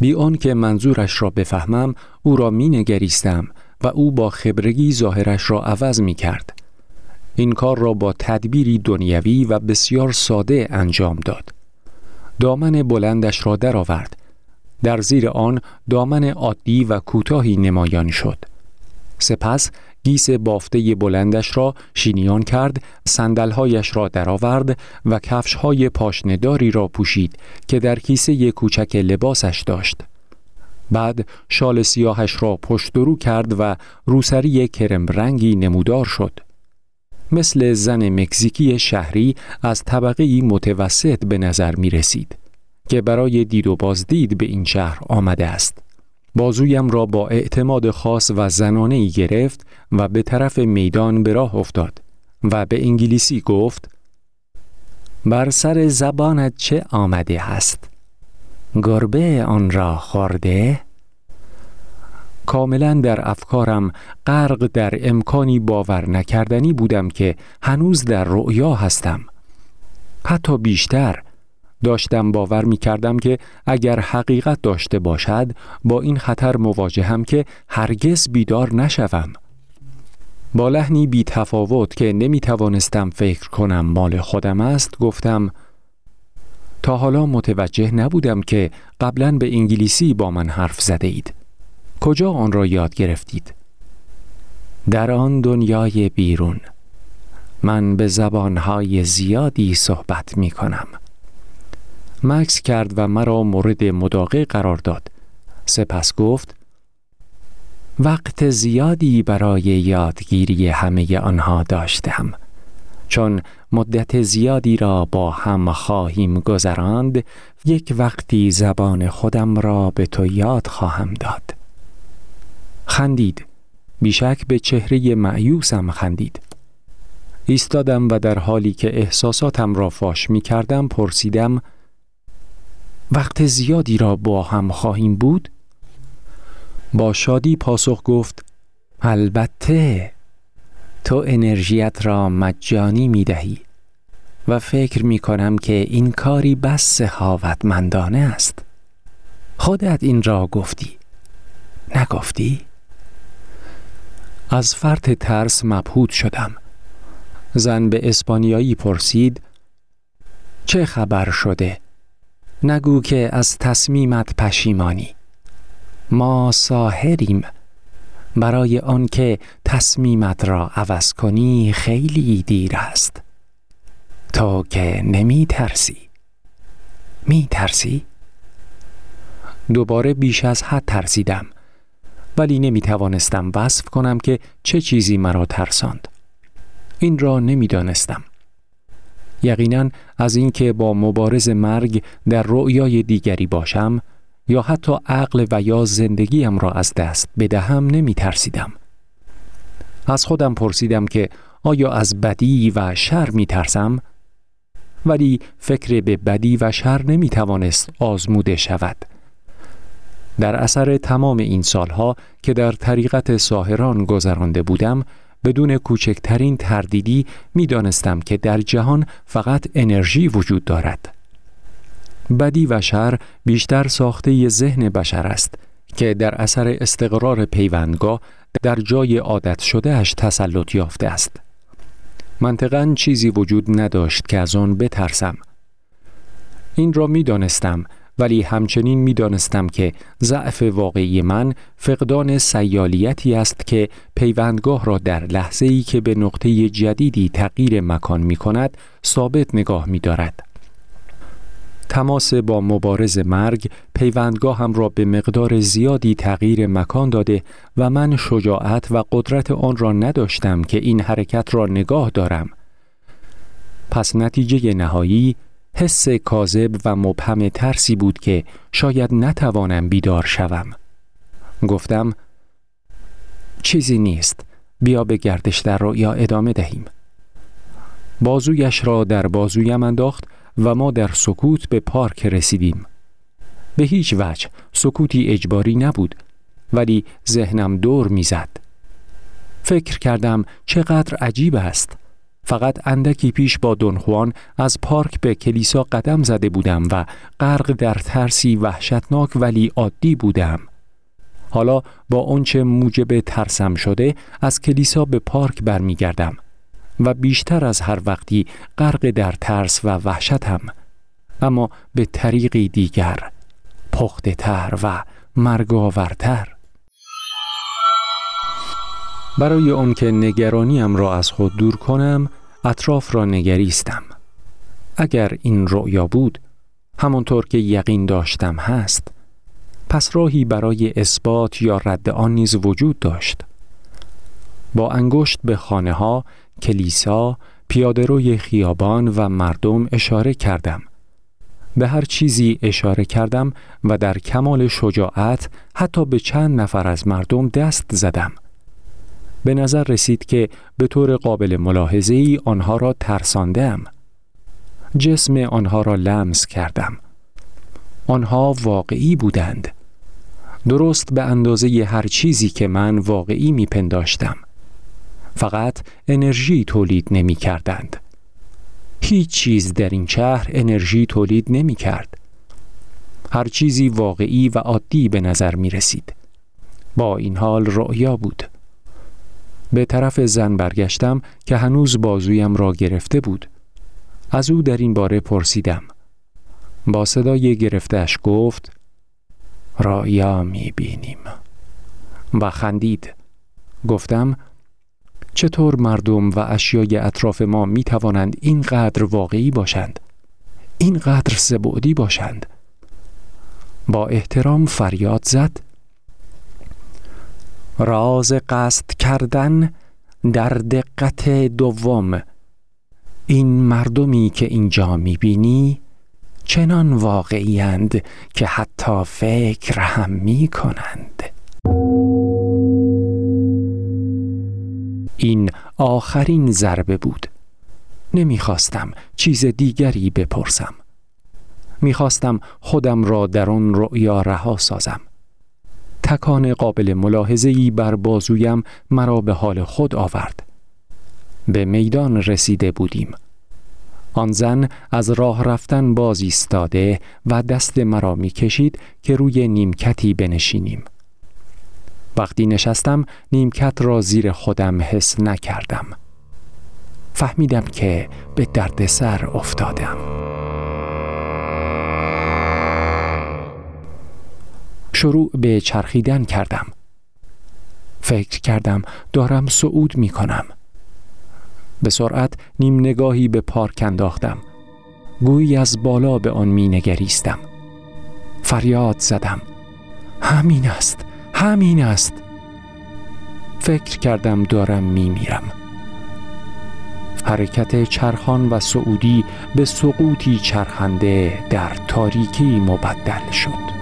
بی آن که منظورش را بفهمم او را می نگریستم و او با خبرگی ظاهرش را عوض می کرد. این کار را با تدبیری دنیوی و بسیار ساده انجام داد. دامن بلندش را درآورد. در زیر آن دامن عادی و کوتاهی نمایان شد. سپس گیس بافته بلندش را شینیان کرد، صندلهایش را درآورد و کفشهای پاشنداری را پوشید که در کیسه کوچک لباسش داشت. بعد شال سیاهش را پشت رو کرد و روسری کرم رنگی نمودار شد. مثل زن مکزیکی شهری از طبقه متوسط به نظر می رسید که برای دید و بازدید به این شهر آمده است. بازویم را با اعتماد خاص و زنانه ای گرفت و به طرف میدان به راه افتاد و به انگلیسی گفت بر سر زبانت چه آمده است؟ گربه آن را خورده؟ کاملا در افکارم غرق در امکانی باور نکردنی بودم که هنوز در رؤیا هستم حتی بیشتر داشتم باور می کردم که اگر حقیقت داشته باشد با این خطر مواجهم که هرگز بیدار نشوم. با لحنی بی تفاوت که نمی توانستم فکر کنم مال خودم است گفتم تا حالا متوجه نبودم که قبلا به انگلیسی با من حرف زده اید. کجا آن را یاد گرفتید؟ در آن دنیای بیرون من به زبانهای زیادی صحبت می کنم. مکس کرد و مرا مورد مداقه قرار داد. سپس گفت وقت زیادی برای یادگیری همه آنها داشتم. چون مدت زیادی را با هم خواهیم گذراند یک وقتی زبان خودم را به تو یاد خواهم داد خندید بیشک به چهره معیوسم خندید ایستادم و در حالی که احساساتم را فاش می کردم پرسیدم وقت زیادی را با هم خواهیم بود؟ با شادی پاسخ گفت البته تو انرژیت را مجانی می دهی و فکر می کنم که این کاری بس سخاوتمندانه است خودت این را گفتی نگفتی؟ از فرط ترس مبهود شدم زن به اسپانیایی پرسید چه خبر شده؟ نگو که از تصمیمت پشیمانی. ما ساهریم برای آنکه تصمیمت را عوض کنی خیلی دیر است. تو که نمی ترسی می ترسی؟ دوباره بیش از حد ترسیدم. ولی نمی توانستم وصف کنم که چه چیزی مرا ترساند. این را نمی‌دانستم. یقینا از اینکه با مبارز مرگ در رؤیای دیگری باشم یا حتی عقل و یا زندگیم را از دست بدهم نمی ترسیدم. از خودم پرسیدم که آیا از بدی و شر می ترسم؟ ولی فکر به بدی و شر نمی توانست آزموده شود. در اثر تمام این سالها که در طریقت ساهران گذرانده بودم بدون کوچکترین تردیدی می دانستم که در جهان فقط انرژی وجود دارد. بدی و شر بیشتر ساخته ذهن بشر است که در اثر استقرار پیوندگاه در جای عادت شده اش تسلط یافته است. منطقا چیزی وجود نداشت که از آن بترسم. این را می دانستم ولی همچنین می دانستم که ضعف واقعی من فقدان سیالیتی است که پیوندگاه را در لحظه ای که به نقطه جدیدی تغییر مکان می کند ثابت نگاه می دارد. تماس با مبارز مرگ پیوندگاه هم را به مقدار زیادی تغییر مکان داده و من شجاعت و قدرت آن را نداشتم که این حرکت را نگاه دارم. پس نتیجه نهایی حس کاذب و مبهم ترسی بود که شاید نتوانم بیدار شوم. گفتم چیزی نیست بیا به گردش در یا ادامه دهیم. بازویش را در بازویم انداخت و ما در سکوت به پارک رسیدیم. به هیچ وجه سکوتی اجباری نبود ولی ذهنم دور می‌زد. فکر کردم چقدر عجیب است فقط اندکی پیش با دونخوان از پارک به کلیسا قدم زده بودم و غرق در ترسی وحشتناک ولی عادی بودم. حالا با آنچه موجب ترسم شده از کلیسا به پارک برمیگردم و بیشتر از هر وقتی غرق در ترس و وحشتم اما به طریقی دیگر پخته تر و مرگاورتر برای اون که نگرانیم را از خود دور کنم اطراف را نگریستم. اگر این رؤیا بود همانطور که یقین داشتم هست پس راهی برای اثبات یا رد آن نیز وجود داشت. با انگشت به خانه ها، کلیسا، پیادهروی خیابان و مردم اشاره کردم. به هر چیزی اشاره کردم و در کمال شجاعت حتی به چند نفر از مردم دست زدم. به نظر رسید که به طور قابل ملاحظه ای آنها را ترساندم. جسم آنها را لمس کردم. آنها واقعی بودند. درست به اندازه هر چیزی که من واقعی می پنداشتم. فقط انرژی تولید نمی کردند. هیچ چیز در این شهر انرژی تولید نمی کرد. هر چیزی واقعی و عادی به نظر می رسید. با این حال رؤیا بود. به طرف زن برگشتم که هنوز بازویم را گرفته بود. از او در این باره پرسیدم. با صدای گرفتش گفت رایا می بینیم و خندید. گفتم چطور مردم و اشیای اطراف ما می توانند اینقدر واقعی باشند؟ اینقدر سبعدی باشند؟ با احترام فریاد زد راز قصد کردن در دقت دوم. این مردمی که اینجا می‌بینی چنان واقعیند که حتی فکر هم می کنند این آخرین ضربه بود. نمی‌خواستم چیز دیگری بپرسم. می‌خواستم خودم را در آن رؤیا رها سازم. تکان قابل ملاحظه‌ای بر بازویم مرا به حال خود آورد. به میدان رسیده بودیم. آن زن از راه رفتن باز ایستاده و دست مرا می کشید که روی نیمکتی بنشینیم. وقتی نشستم نیمکت را زیر خودم حس نکردم. فهمیدم که به دردسر افتادم. شروع به چرخیدن کردم. فکر کردم دارم صعود می کنم به سرعت نیم نگاهی به پارک انداختم. گویی از بالا به آن می نگریستم فریاد زدم. همین است همین است. فکر کردم دارم می میرم حرکت چرخان و سعودی به سقوطی چرخنده در تاریکی مبدل شد.